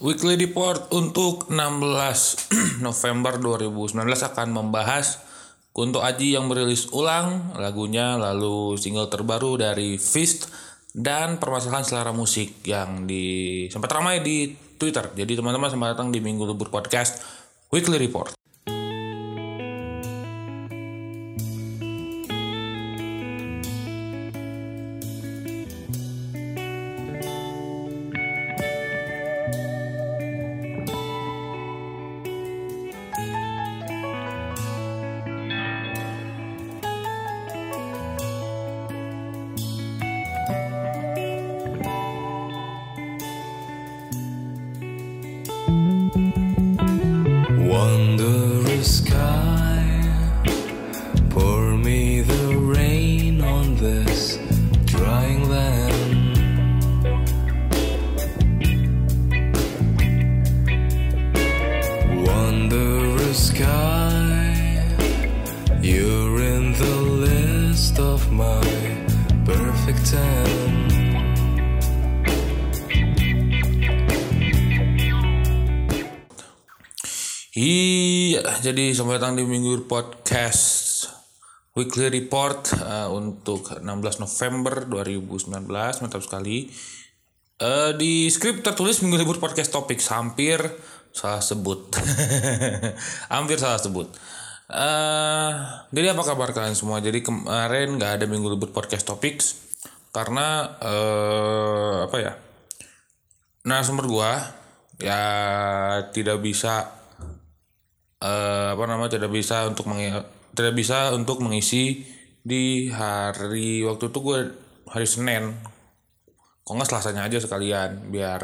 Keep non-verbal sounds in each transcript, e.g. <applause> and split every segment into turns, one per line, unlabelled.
Weekly Report untuk 16 <clears throat> November 2019 akan membahas Kunto Aji yang merilis ulang lagunya lalu single terbaru dari Fist dan permasalahan selera musik yang di sempat ramai di Twitter. Jadi teman-teman selamat datang di Minggu Libur Podcast Weekly Report. Selamat datang di Minggu Podcast Weekly Report eh, untuk 16 November 2019, mantap sekali. Eh, di skrip tertulis Minggu Libur Podcast Topik hampir salah sebut. <laughs> hampir salah sebut. Eh, jadi apa kabar kalian semua? Jadi kemarin nggak ada Minggu Libur Podcast Topics karena eh, apa ya? Narasumber gua ya tidak bisa eh, apa namanya tidak bisa untuk mengi- tidak bisa untuk mengisi di hari waktu itu gue hari Senin. Kok nggak selasanya aja sekalian biar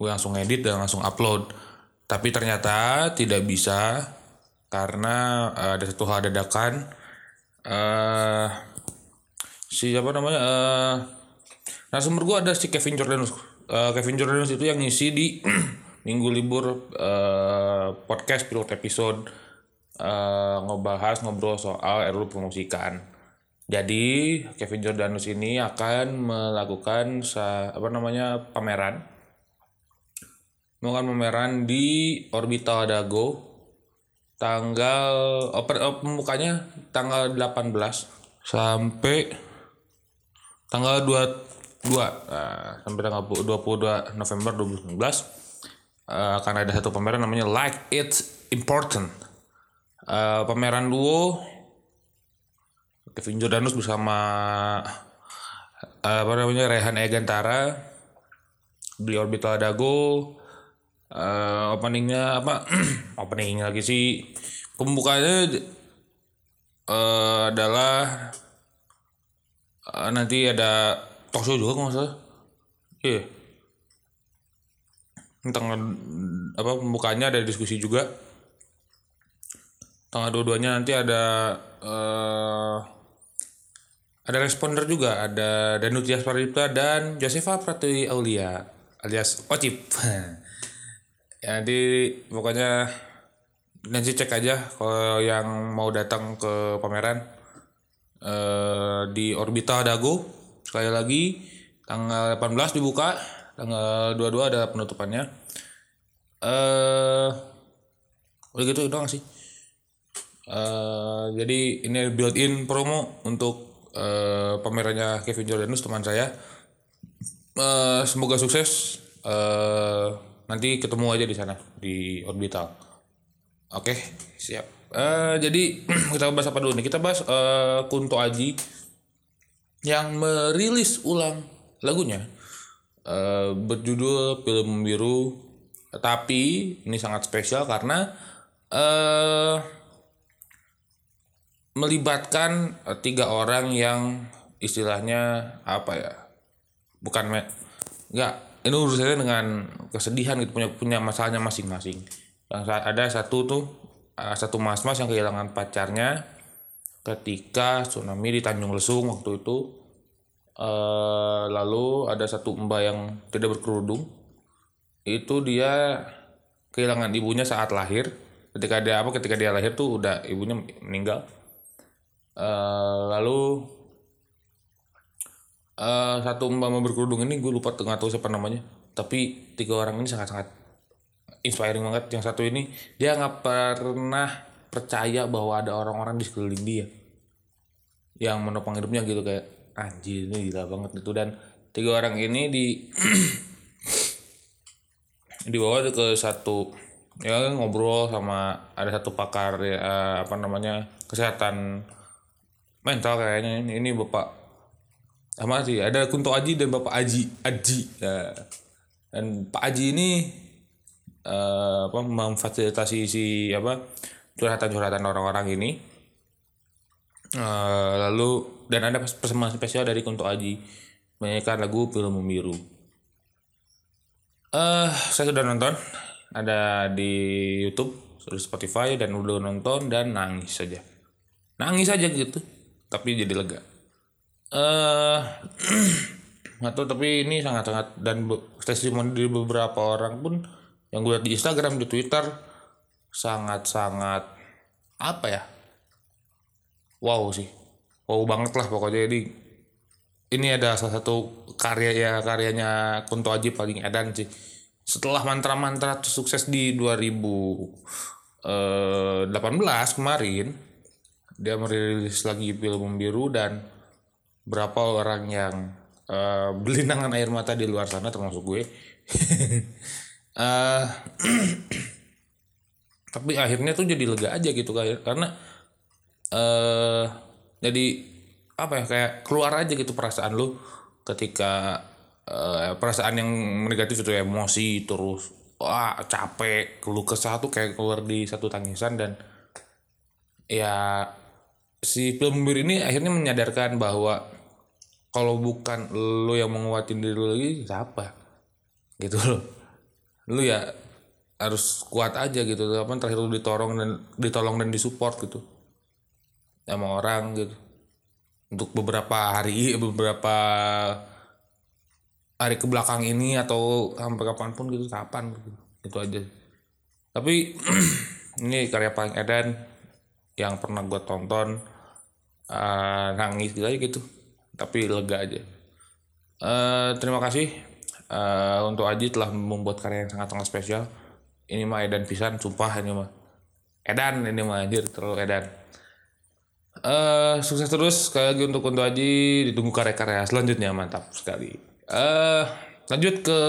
gue langsung edit dan langsung upload. Tapi ternyata tidak bisa karena eh, ada satu hal dadakan. Eh si apa namanya eh narasumber gue ada si Kevin Jordanus Eh, Kevin Jordanus itu yang ngisi di <clears throat> minggu libur eh, podcast pilot episode eh, ngebahas ngobrol soal RUU promosikan. Jadi Kevin Jordanus ini akan melakukan sa- apa namanya pameran, melakukan pameran di Orbital Dago tanggal oper, oh, pembukanya tanggal 18 sampai tanggal 22 nah, sampai tanggal 22 November 2019 eh, akan ada satu pameran namanya Like It's Important. Eh, pameran duo Kevin Jordanus bersama eh, apa namanya Rehan Egantara beli Orbital Dago eh, openingnya apa <clears throat> openingnya lagi sih pembukanya eh, adalah eh, nanti ada talk show juga nggak salah. Iya tanggal apa pembukanya ada diskusi juga. Tanggal dua-duanya nanti ada eh, ada responder juga. Ada Danu Tias Pradipta dan Josefa Pratiwi Aulia alias Ocip <laughs> ya nanti pokoknya nanti cek aja kalau yang mau datang ke pameran. Eh, di Orbita Dago sekali lagi tanggal 18 dibuka tanggal 22 ada penutupannya. Eh udah gitu doang sih. Eh, jadi ini built-in promo untuk eh, pamerannya Kevin Jordanus teman saya. Eh, semoga sukses. Eh, nanti ketemu aja di sana di Orbital. Oke, siap. Eh, jadi <clears throat> kita bahas apa dulu nih? Kita bahas eh, Kunto Aji yang merilis ulang lagunya eh, berjudul Film Biru. Tapi ini sangat spesial karena eh melibatkan eh, tiga orang yang istilahnya apa ya? Bukan me- nggak ini urusannya dengan kesedihan gitu punya punya masalahnya masing-masing yang ada satu tuh uh, satu mas-mas yang kehilangan pacarnya ketika tsunami di Tanjung Lesung waktu itu Eh, lalu ada satu mbak yang tidak berkerudung. Itu dia kehilangan ibunya saat lahir. Ketika dia apa ketika dia lahir tuh udah ibunya meninggal. Eh, lalu eh, satu mbak berkerudung ini gue lupa nggak tahu siapa namanya. Tapi tiga orang ini sangat sangat inspiring banget. Yang satu ini dia nggak pernah percaya bahwa ada orang-orang di sekeliling dia. Yang menopang hidupnya gitu kayak anjir ini gila banget itu. Dan tiga orang ini di <clears throat> dibawa ke satu ya ngobrol sama ada satu pakar ya eh, apa namanya kesehatan mental kayaknya. Ini, ini bapak sama sih ada Kunto Aji dan bapak Aji Aji ya. dan Pak Aji ini eh, apa memfasilitasi si apa curhatan-curhatan orang-orang ini Eh, lalu dan ada persembahan spesial dari Kunto Aji. Menyanyikan lagu film biru eh saya sudah nonton. Ada di YouTube di Spotify dan udah nonton dan nangis saja. Nangis saja gitu tapi jadi lega. Eh <clears throat> nggak tahu tapi ini sangat-sangat dan testimoni dari beberapa orang pun yang gue lihat di Instagram di Twitter sangat-sangat apa ya wow sih. Wow banget lah pokoknya. Jadi ini ada salah satu karya ya karyanya Kunto Aji paling edan sih. Setelah mantra-mantra sukses di 2018 kemarin dia merilis lagi film biru dan berapa orang yang eh, berlinangan air mata di luar sana termasuk gue. <laughs> Eh, <clears throat> tapi akhirnya tuh jadi lega aja gitu kayak karena eh jadi apa ya kayak keluar aja gitu perasaan lu ketika eh, perasaan yang negatif itu emosi terus wah capek keluh kesah tuh kayak keluar di satu tangisan dan ya si film bir ini akhirnya menyadarkan bahwa kalau bukan lu yang menguatin diri lu lagi siapa? Gitu loh. Lu ya harus kuat aja gitu apa terakhir lu ditolong dan ditolong dan disupport gitu sama orang gitu. Untuk beberapa hari beberapa hari ke belakang ini atau sampai kapan pun gitu kapan gitu. Itu aja. Tapi <clears throat> ini karya paling edan yang pernah gue tonton eh, nangis gitu aja gitu. Tapi lega aja. Eh, terima kasih eh, untuk Aji telah membuat karya yang sangat-sangat spesial. Ini mah edan pisan sumpah ini mah. Edan ini mah anjir terlalu edan eh sukses terus. Sekali lagi untuk Kunto Aji ditunggu karya-karya selanjutnya mantap sekali. Eh lanjut ke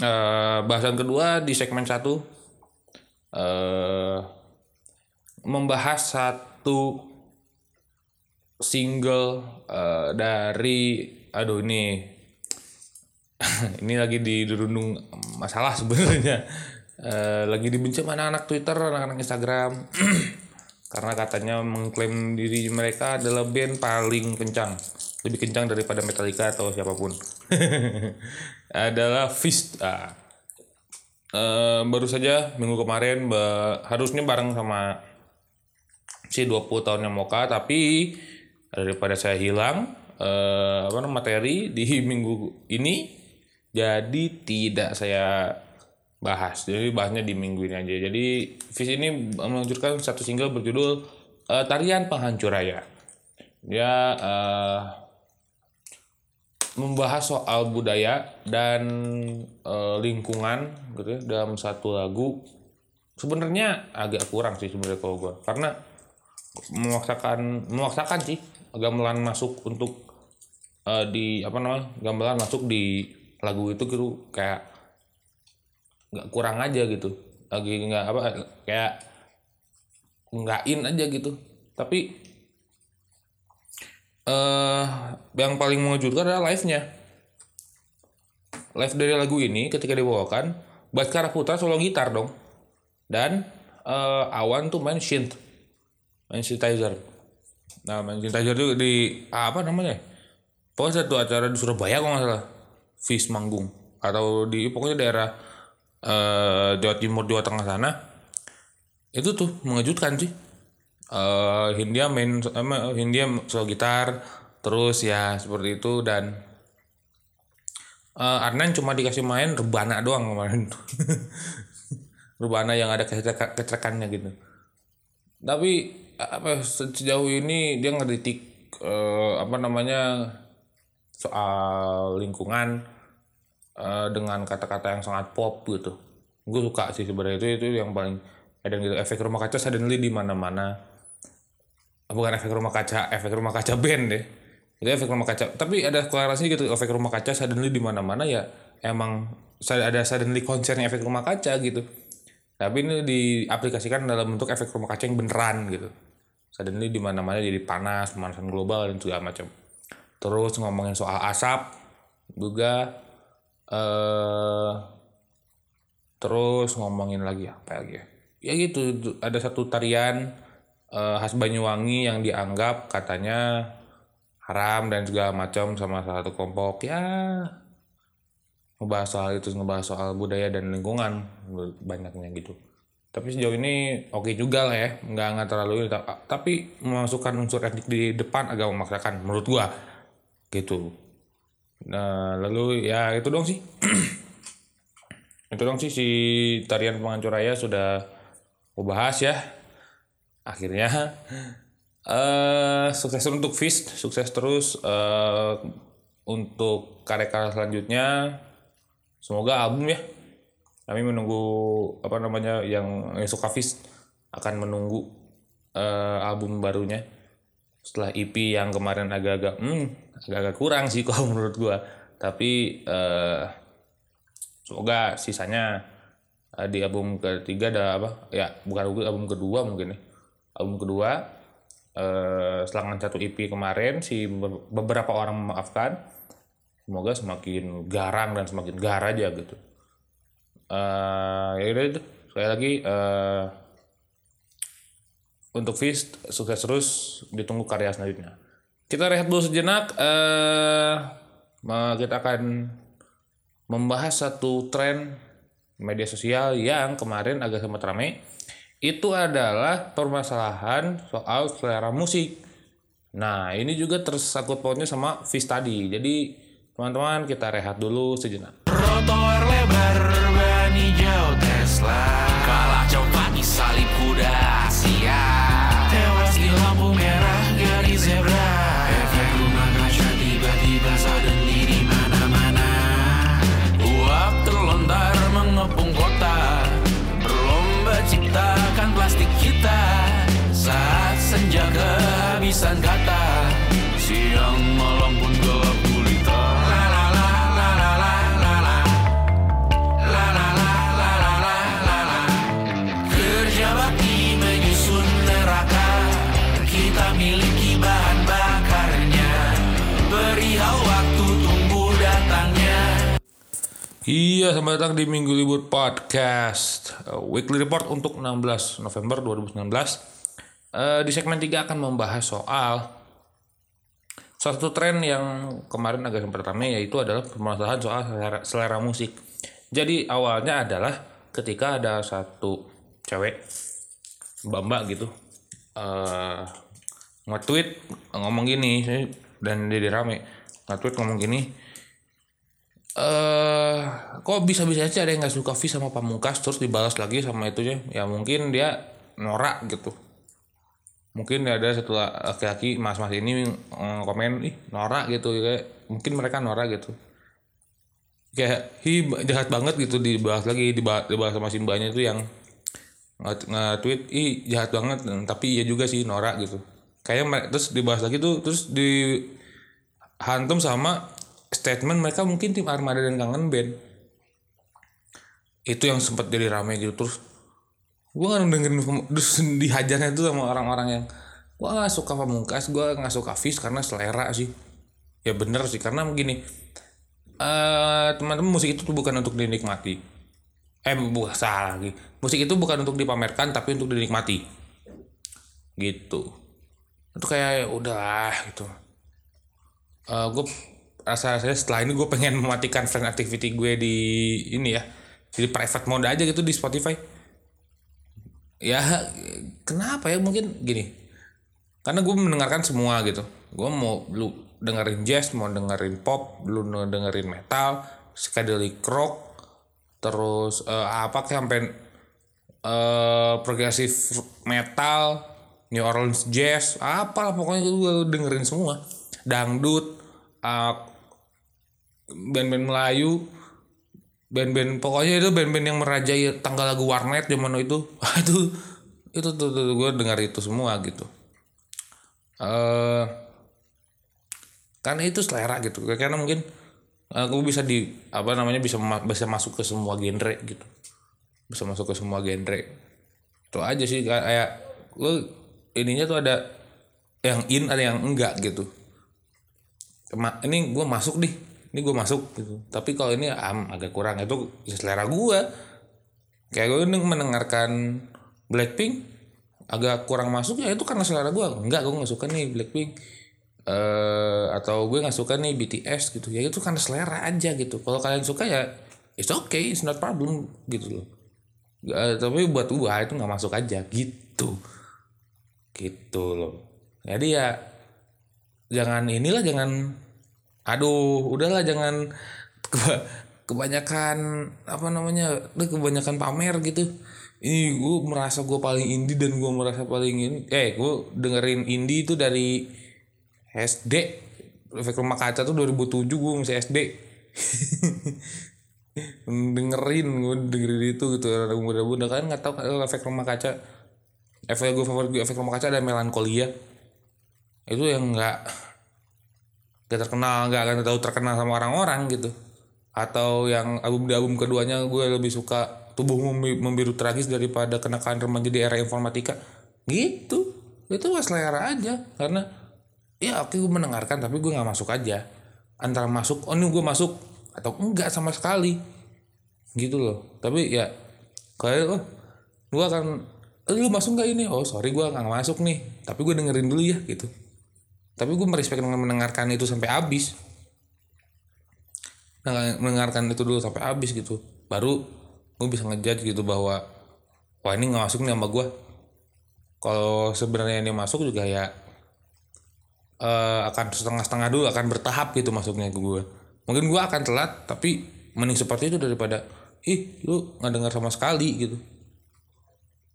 eh bahasan kedua di segmen satu. Eh membahas satu single eh, dari aduh ini <laughs> ini lagi dirundung masalah sebenarnya. Eh, lagi dibenci anak-anak Twitter, anak-anak Instagram <clears throat> karena katanya mengklaim diri mereka adalah band paling kencang, lebih kencang daripada Metallica atau siapa pun. <laughs> adalah Fist. Ah. Eh, baru saja minggu kemarin harusnya bareng sama si 20 tahunnya Moka tapi daripada saya hilang eh, apa namanya materi di <laughs> minggu ini jadi tidak saya bahas. Jadi bahasnya di minggu ini aja. Jadi Fish ini meluncurkan satu single berjudul eh, Tarian Penghancur Raya. Dia eh, membahas soal budaya dan eh, lingkungan gitu ya dalam satu lagu. Sebenarnya agak kurang sih sebenarnya kalau gue karena memaksakan memaksakan sih gamelan masuk untuk eh, di apa namanya gamelan masuk di lagu itu gitu. Kayak nggak kurang aja gitu. Lagi nggak apa kayak nggak in aja gitu. Tapi eh yang paling mengejutkan adalah live-nya. Live dari lagu ini ketika dibawakan Baskara Putra solo gitar dong. Dan eh, Awan tuh main synth main synthesizer. Nah main synthesizer itu di apa namanya? Pokoknya satu acara di Surabaya kalau nggak salah. Fish manggung. Atau di pokoknya daerah eh, Jawa Timur Jawa Tengah sana itu tuh mengejutkan sih. Eh Hindia main eh, Hindia solo gitar terus ya seperti itu dan eh Arnan cuma dikasih main rebana doang kemarin <laughs> rebana yang ada kecekannya gitu. Tapi apa sejauh ini dia ngeritik eh, apa namanya soal lingkungan eh, dengan kata-kata yang sangat pop gitu. Gue suka sih sebenarnya. Itu itu yang paling dan gitu. Efek rumah kaca suddenly di mana-mana. Bukan efek rumah kaca efek rumah kaca band deh. Itu efek rumah kaca. Tapi ada korelasi gitu. Efek rumah kaca suddenly di mana-mana ya emang ada suddenly konsernya efek rumah kaca gitu. Tapi ini diaplikasikan dalam bentuk efek rumah kaca yang beneran gitu. Suddenly di mana-mana jadi panas pemanasan global dan segala macam. Terus ngomongin soal asap juga eh terus ngomongin lagi apa lagi ya? Ya gitu itu ada satu tarian eh, khas Banyuwangi yang dianggap katanya haram dan segala macam sama salah satu kelompok. Ya ngebahas soal itu ngebahas soal budaya dan lingkungan banyaknya gitu. Tapi sejauh ini oke juga lah ya nggak nggak terlalu ta- tapi memasukkan unsur etnik di depan agak memaksakan menurut gua. Gitu nah lalu ya itu dong sih. <clears throat> Itu dong sih si tarian penghancur raya sudah gue bahas ya. Akhirnya <laughs> eh sukses untuk Fist sukses terus eh untuk karya-karya selanjutnya. Semoga album ya. Kami menunggu apa namanya yang, yang suka Fist akan menunggu eh, album barunya setelah EP yang kemarin agak-agak hmm agak-agak kurang sih kalau <laughs> menurut gua. Tapi eh semoga sisanya eh, di album ketiga ada apa? Ya bukan album- kedua mungkin ya. Album kedua eh selangan satu EP kemarin si be- beberapa orang memaafkan. Semoga semakin garang dan semakin gar aja gitu. Eh ya itu. Sekali lagi eh untuk Fist sukses terus ditunggu karya selanjutnya kita rehat dulu sejenak eh kita akan membahas satu tren media sosial yang kemarin agak sempat ramai itu adalah permasalahan soal selera musik. Nah, ini juga tersangkut pautnya sama Fis tadi. Jadi, teman-teman kita rehat dulu sejenak.
Trotoar lebar ban hijau Tesla Kalah di salib kuda kehabisan kata Siang malam pun gelap gulita La la la la la la la la La la la la la la la la Kerja bakti menyusun neraka Kita miliki bahan bakarnya Perihal waktu tunggu datangnya
Iya, selamat datang di Minggu Libur Podcast. Uh, weekly report untuk 16 November 2019. Uh, di segmen 3 akan membahas soal satu tren yang kemarin agak sempat ramai yaitu adalah permasalahan soal selera, selera musik. Jadi awalnya adalah ketika ada satu cewek mbak-mbak gitu eh nge-tweet ngomong gini dan dia rame nge-tweet ngomong gini eh kok bisa-bisa aja ada yang nggak suka V sama Pamungkas terus dibalas lagi sama itunya ya mungkin dia norak gitu mungkin ada satu laki-laki mas-mas ini eh, komen ih norak gitu kayak mungkin mereka norak gitu. Kayak hi jahat banget gitu dibahas lagi dibahas, dibahas sama si mbaknya itu yang nge- nge-tweet ih jahat banget tapi iya juga sih norak gitu. Kayak terus dibahas lagi tuh terus di hantum sama statement mereka mungkin tim Armada dan Kangen Band. Itu yang sempat jadi ramai gitu terus gue nggak dengerin <laughs> dihajarnya itu sama orang-orang yang gue nggak suka pamungkas gue nggak suka Fis karena selera sih. Ya bener sih karena begini eh teman-teman musik itu tuh bukan untuk dinikmati. Eh bukan salah lagi. Musik itu bukan untuk dipamerkan tapi untuk dinikmati. Gitu. Itu kayak udah gitu. Eh gue rasa rasanya setelah ini gue pengen mematikan friend activity gue di ini ya jadi private mode aja gitu di Spotify ya kenapa ya? Mungkin gini. Karena gue mendengarkan semua gitu. Gue mau lu dengerin jazz mau dengerin pop lu dengerin metal psychedelic rock terus eh, apa sampai eh progressive metal New Orleans jazz apalah pokoknya gue dengerin semua. Dangdut eh, band-band Melayu band-band pokoknya itu band-band yang merajai tanggal lagu warnet zaman itu. <laughs> Itu itu tuh, tuh, gue dengar itu semua gitu. Eh karena itu selera gitu. Karena mungkin aku bisa di apa namanya bisa bisa masuk ke semua genre gitu. Bisa masuk ke semua genre. Itu aja sih kayak lu ininya tuh ada yang in ada yang enggak gitu. Ini gue masuk nih ini gue masuk gitu. Tapi kalau ini am, agak kurang. Itu selera gue kayak gue mendengarkan Blackpink agak kurang masuk ya itu karena selera gue enggak gue nggak suka nih Blackpink. Eh atau gue nggak suka nih BTS gitu. Ya itu karena selera aja gitu. Kalau kalian suka ya it's okay it's not problem gitu loh. Eh, tapi buat gue itu nggak masuk aja gitu. Gitu loh. Jadi ya jangan inilah jangan aduh udahlah jangan keba- kebanyakan apa namanya udah kebanyakan pamer gitu. Ini gue merasa gue paling indie dan gue merasa paling ini. Eh gue dengerin indie itu dari SD efek rumah kaca tuh 2007 gue masih SD <laughs> dengerin gue dengerin itu gitu ada muda-muda. Kan nggak tahu efek rumah kaca efek gue favorit gue efek rumah kaca ada melankolia itu yang nggak gak terkenal nggak akan tahu terkenal sama orang-orang gitu. Atau yang album di album keduanya gue lebih suka tubuh Membi- membiru tragis daripada kenakaan remaja di era informatika. Gitu. Itu selera aja. Karena ya oke gue mendengarkan tapi gue nggak masuk aja. Antara masuk oh ini gue masuk atau enggak sama sekali. Gitu loh. Tapi ya kayak oh gue akan eh, lu masuk nggak ini? Oh sorry gue nggak masuk nih. Tapi gue dengerin dulu ya gitu tapi gue merespek dengan mendengarkan itu sampai habis. Nah, mendengarkan itu dulu sampai habis gitu. Baru gue bisa ngejudge gitu bahwa wah ini nggak masuk nih sama gue kalau sebenarnya ini masuk juga ya eh, akan setengah-setengah dulu akan bertahap gitu masuknya ke gue mungkin gue akan telat tapi mending seperti itu daripada ih lu nggak dengar sama sekali gitu.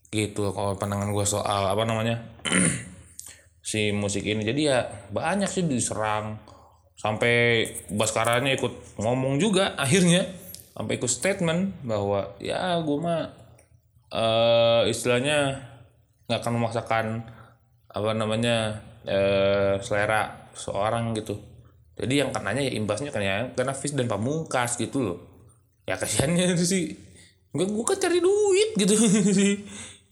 Gitu kalau pandangan gue soal apa namanya <clears throat> si musik ini. Jadi ya banyak sih diserang. Sampai Baskaranya ikut ngomong juga akhirnya. Sampai ikut statement bahwa ya gue mah eh istilahnya nggak akan memaksakan apa namanya eh selera seorang gitu. Jadi yang kenanya ya imbasnya kan ya karena Fis dan Pamungkas gitu loh. Ya kasihannya itu <laughs> sih. Gue gue kan cari duit gitu <laughs> sih.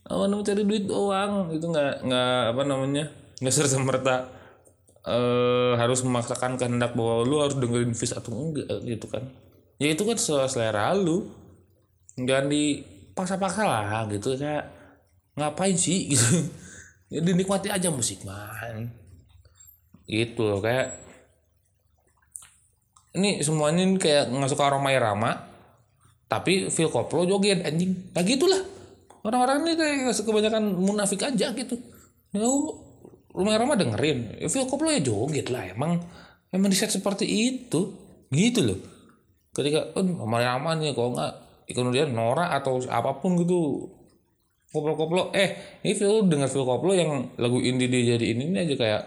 Apa namanya cari duit doang. Itu nggak nggak apa namanya nggak serta merta eh harus memaksakan kehendak bahwa lu harus dengerin Fis atau enggak gitu kan. Ya itu kan selera lu. Jangan dipaksa-paksa lah gitu. Kayak ngapain sih <laughs> gitu. Ya dinikmati aja musik man. Gitu loh kayak. Ini semuanya ini kayak nggak suka aroma irama tapi feel koplo joget anjing. Nah gitulah. Orang-orang ini kayak kebanyakan munafik aja gitu. Ya rumah irama dengerin. Ya, feel koplo ya joget lah emang. Emang di set seperti itu. Gitu loh. Ketika oh, rumah irama nih kalau nggak. Kemudian Nora atau apa pun gitu koplo-koplo eh ini feel dengar feel koplo yang lagu indie dia jadi ini aja kayak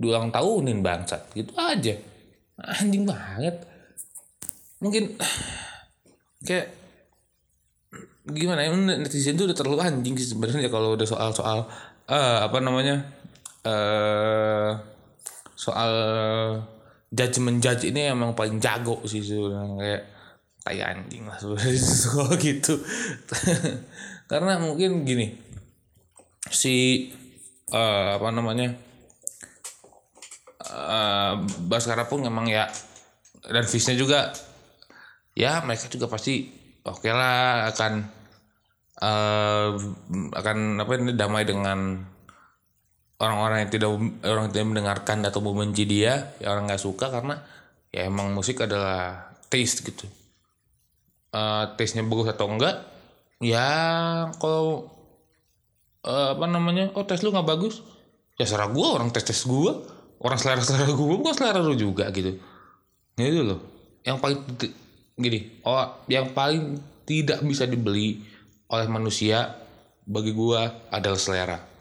dulang tahunin bangsat. Gitu aja. Anjing banget. Mungkin <sighs> kayak gimana ya netizen tuh udah terlalu anjing sih sebenarnya kalau udah soal-soal eh apa namanya eh soal judgement judge ini emang paling jago sih sebenarnya. Kayak kayak anjing lah sebenarnya. <laughs> Gitu. <laughs> Karena mungkin gini si eh apa namanya eh Baskara pun memang ya dan Fisnya juga ya mereka juga pasti oke lah akan eh akan apa ini damai dengan orang-orang yang tidak orang yang tidak mendengarkan atau membenci dia ya orang nggak suka karena ya emang musik adalah taste gitu. Eh taste-nya bagus atau enggak ya kalau eh, apa namanya oh tes lu nggak bagus ya serah gue orang tes tes gue orang selera selera gue gue selera lu juga gitu. Gitu loh. Yang paling gini oh yang paling tidak bisa dibeli oleh manusia bagi gue adalah selera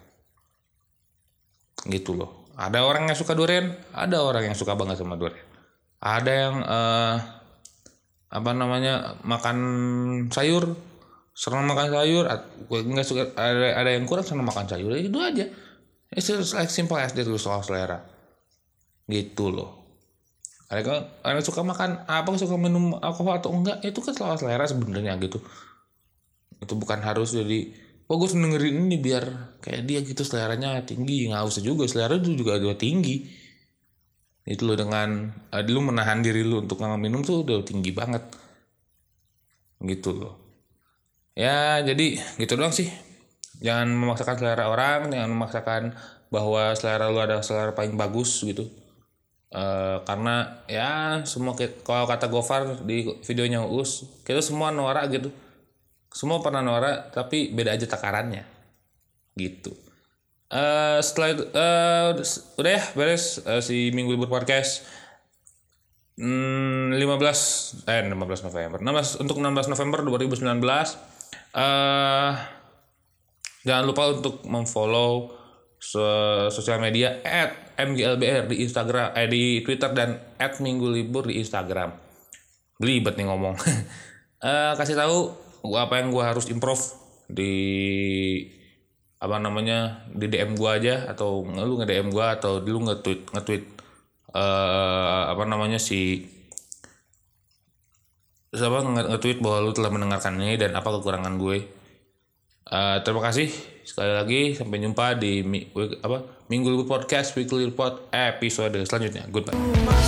gitu loh. Ada orang yang suka durian ada orang yang suka banget sama durian. Ada yang eh apa namanya makan sayur senang makan sayur nggak suka ada ada yang kurang senang makan sayur itu aja. Just like simple as that soal selera. Gitu loh. Ada ada yang suka makan apa suka minum alkohol atau enggak itu kan soal selera sebenarnya gitu. Itu bukan harus jadi oh gue seneng dengerin ini biar kayak dia gitu seleranya tinggi. Nggak usah juga selera itu juga udah tinggi. Itu lo dengan eh, lu menahan diri lu untuk nggak minum tuh udah tinggi banget. Gitu loh. Ya jadi gitu doang sih. Jangan memaksakan selera orang jangan memaksakan bahwa selera lu ada selera paling bagus gitu. Eh, karena ya semua kalau kata Gofar di videonya Us kita semua norak gitu semua pernah norak tapi beda aja takarannya gitu eh setelah itu eh udah ya beres eh, si minggu libur podcast Hmm, 15 eh 15 November. 16 untuk 16 November 2019 eh jangan lupa untuk memfollow so- sosial media @mglbr di Instagram eh di Twitter dan @minggu libur di Instagram. Belibet nih ngomong. <laughs> Eh kasih tahu apa yang gua harus improve di apa namanya di DM gua aja atau nge- lu nge DM gua atau lu nge-tweet nge-tweet eh apa namanya si siapa nge- nge-tweet bahwa lu telah mendengarkan ini dan apa kekurangan gue. Eh terima kasih sekali lagi sampai jumpa di apa Minggu Podcast Weekly Report episode selanjutnya. Goodbye.